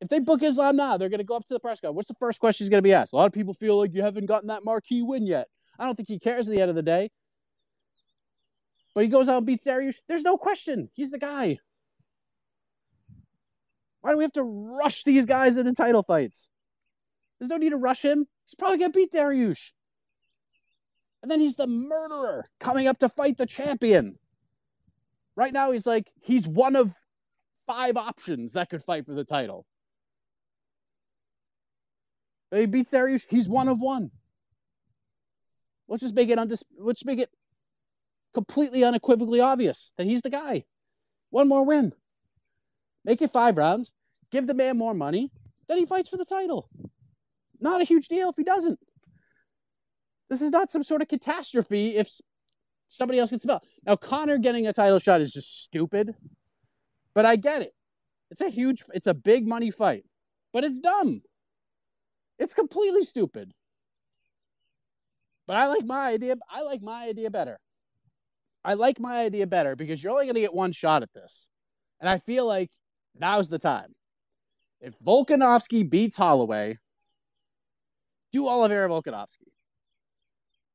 Speaker 2: If they book Islam now, they're going to go up to the press guy. What's the first question he's going to be asked? A lot of people feel like you haven't gotten that marquee win yet. I don't think he cares at the end of the day. But he goes out and beats Dariush. There's no question. He's the guy. Why do we have to rush these guys into title fights? There's no need to rush him. He's probably going to beat Dariush. And then he's the murderer coming up to fight the champion. Right now, he's like, he's one of five options that could fight for the title. He beats Dariush, he's one of one. Let's just make it undis- let's make it completely unequivocally obvious that he's the guy. One more win. Make it five rounds. Give the man more money. Then he fights for the title. Not a huge deal if he doesn't. This is not some sort of catastrophe if somebody else gets the belt. Now, Conor getting a title shot is just stupid, but I get it. It's a huge, it's a big money fight, but it's dumb. It's completely stupid. But I like my idea. I like my idea better. I like my idea better because you're only going to get one shot at this. And I feel like now's the time. If Volkanovski beats Holloway, do Oliveira Volkanovski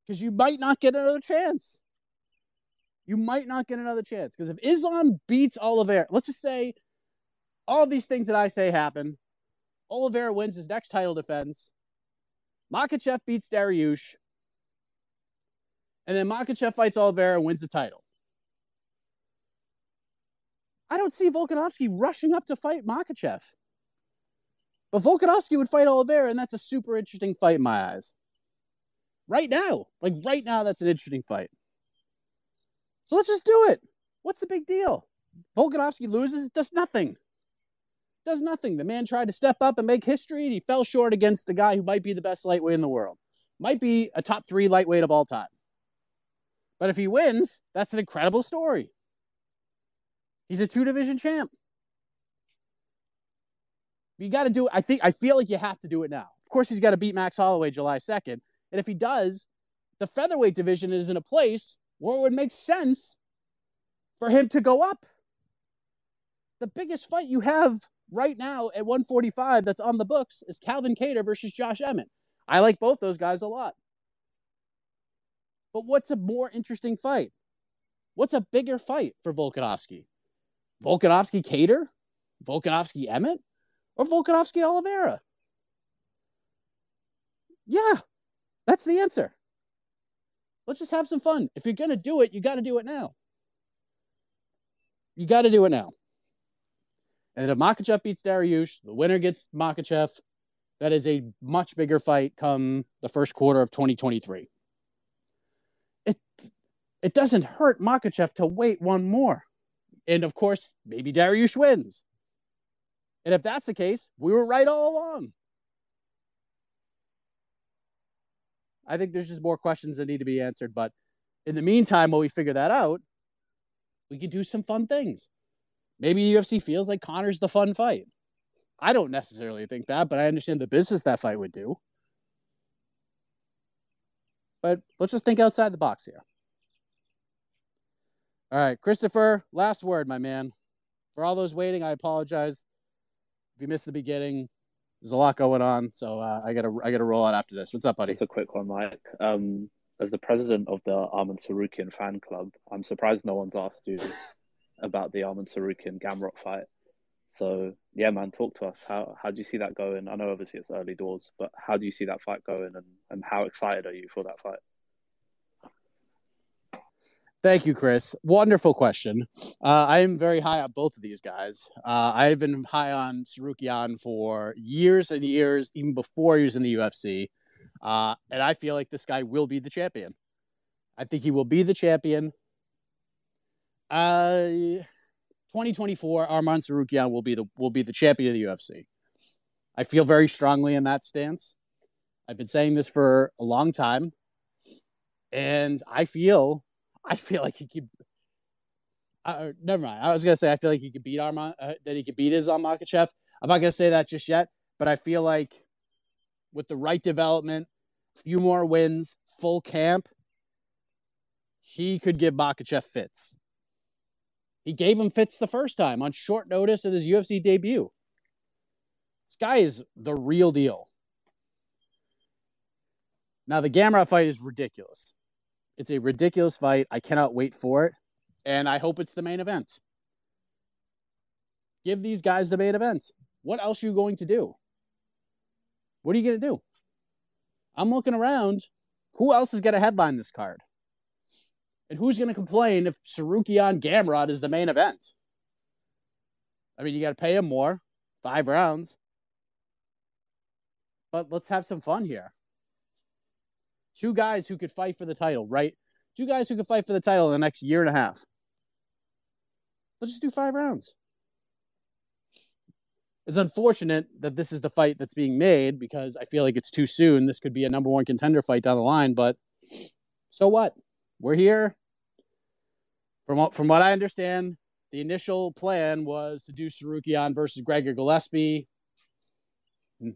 Speaker 2: because you might not get another chance. You might not get another chance because if Islam beats Oliveira, let's just say all these things that I say happen. Oliveira wins his next title defense. Makhachev beats Dariush. And then Makhachev fights Oliveira and wins the title. I don't see Volkanovski rushing up to fight Makhachev. But Volkanovski would fight Oliveira, and that's a super interesting fight in my eyes right now. Like right now, that's an interesting fight. So let's just do it. What's the big deal? Volkanovski loses, does nothing. Does nothing. The man tried to step up and make history, and he fell short against a guy who might be the best lightweight in the world. Might be a top three lightweight of all time. But if he wins, that's an incredible story. He's a two division champ. You got to do it. I think I feel like you have to do it now. Of course, he's got to beat Max Holloway July 2nd. And if he does, the featherweight division is in a place where it would make sense for him to go up. The biggest fight you have right now at 145 that's on the books is Calvin Kattar versus Josh Emmett. I like both those guys a lot. But what's a more interesting fight? What's a bigger fight for Volkanovski? Volkanovski Kattar? Volkanovski Emmett? Or Volkanovski Oliveira? Yeah, that's the answer. Let's just have some fun. If you're going to do it, you got to do it now. You got to do it now. And if Makhachev beats Dariush, the winner gets Makhachev. That is a much bigger fight come the first quarter of 2023. It it doesn't hurt Makhachev to wait one more. And of course, maybe Dariush wins. And if that's the case, we were right all along. I think there's just more questions that need to be answered. But in the meantime, while we figure that out, we could do some fun things. Maybe the UFC feels like Conor's the fun fight. I don't necessarily think that, but I understand the business that fight would do. But let's just think outside the box here. All right, Christopher, last word, my man. For all those waiting, I apologize. If you missed the beginning, there's a lot going on, so uh, I gotta I gotta roll out after this. What's up, buddy?
Speaker 11: Just a quick one, Mike. Um, as the president of the Arman Tsarukyan fan club, I'm surprised no one's asked you about the Arman Tsarukyan Gamrot fight. So yeah, man, talk to us. How how do you see that going? I know obviously it's early doors, but how do you see that fight going, and and how excited are you for that fight?
Speaker 2: Thank you, Chris. Wonderful question. Uh, I am very high on both of these guys. Uh, I've been high on Tsarukyan for years and years, even before he was in the UFC. Uh, and I feel like this guy will be the champion. I think he will be the champion. Uh, 2024, Arman Tsarukyan will be the will be the champion of the UFC. I feel very strongly in that stance. I've been saying this for a long time, and I feel I feel like he could. Uh, never mind. I was gonna say I feel like he could beat Arman. Uh, that he could beat Islam Makhachev. I'm not gonna say that just yet, but I feel like with the right development, a few more wins, full camp, he could give Makhachev fits. He gave him fits the first time on short notice at his UFC debut. This guy is the real deal. Now the Gamrot fight is ridiculous. It's a ridiculous fight. I cannot wait for it. And I hope it's the main event. Give these guys the main event. What else are you going to do? What are you going to do? I'm looking around. Who else is going to headline this card? And who's going to complain if Tsarukyan Gamrot is the main event? I mean, you got to pay him more, five rounds. But let's have some fun here. Two guys who could fight for the title, right? Two guys who could fight for the title in the next year and a half. Let's just do five rounds. It's unfortunate that this is the fight that's being made because I feel like it's too soon. This could be a number one contender fight down the line, but so what? We're here. From what, from what I understand, the initial plan was to do Tsarukyan versus Gregor Gillespie. Hmm.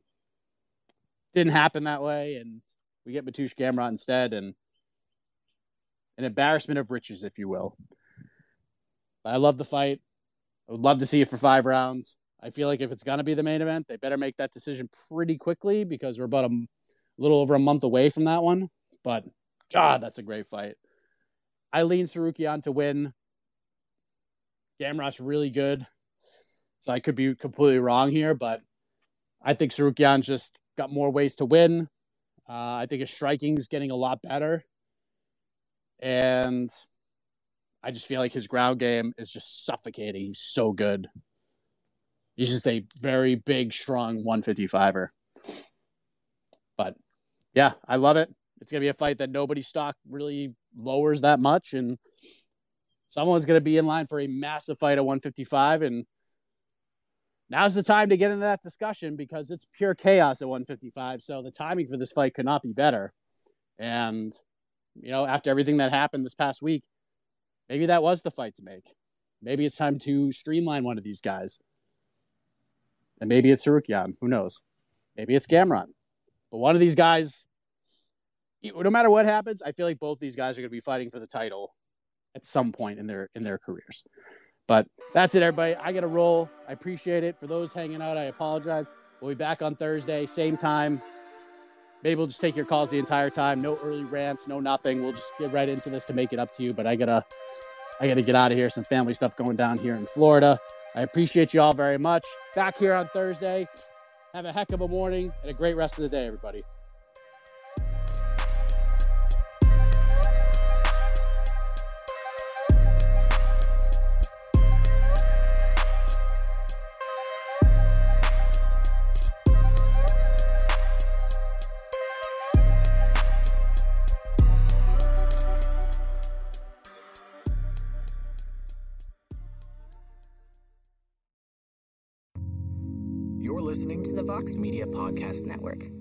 Speaker 2: Didn't happen that way, and we get Mateusz Gamrot instead, and an embarrassment of riches, if you will. I love the fight. I would love to see it for five rounds. I feel like if it's going to be the main event, they better make that decision pretty quickly because we're about a little over a month away from that one. But God, that's a great fight. I lean Tsarukyan to win. Gamrot's really good. So I could be completely wrong here, but I think Tsarukyan's just got more ways to win. Uh, I think his striking's getting a lot better. And I just feel like his ground game is just suffocating. He's so good. He's just a very big, strong 155er. But yeah, I love it. It's going to be a fight that nobody stock really lowers that much. And someone's going to be in line for a massive fight at 155. And now's the time to get into that discussion because it's pure chaos at 155. So the timing for this fight could not be better. And, you know, after everything that happened this past week, maybe that was the fight to make. Maybe it's time to streamline one of these guys. And maybe it's Tsarukyan. Who knows? Maybe it's Gamrot. But one of these guys, no matter what happens, I feel like both these guys are going to be fighting for the title at some point in their in their careers. But that's it, everybody. I got to roll. I appreciate it. For those hanging out, I apologize. We'll be back on Thursday, same time. Maybe we'll just take your calls the entire time. No early rants, no nothing. We'll just get right into this to make it up to you. But I gotta, I gotta get out of here. Some family stuff going down here in Florida. I appreciate you all very much. Back here on Thursday. Have a heck of a morning and a great rest of the day, everybody.
Speaker 1: Podcast Network.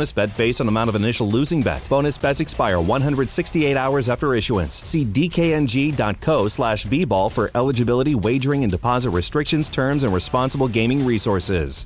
Speaker 12: bonus bet based on amount of initial losing bet. Bonus bets expire 168 hours after issuance. See dkng.co slash bball for eligibility, wagering, and deposit restrictions, terms, and responsible gaming resources.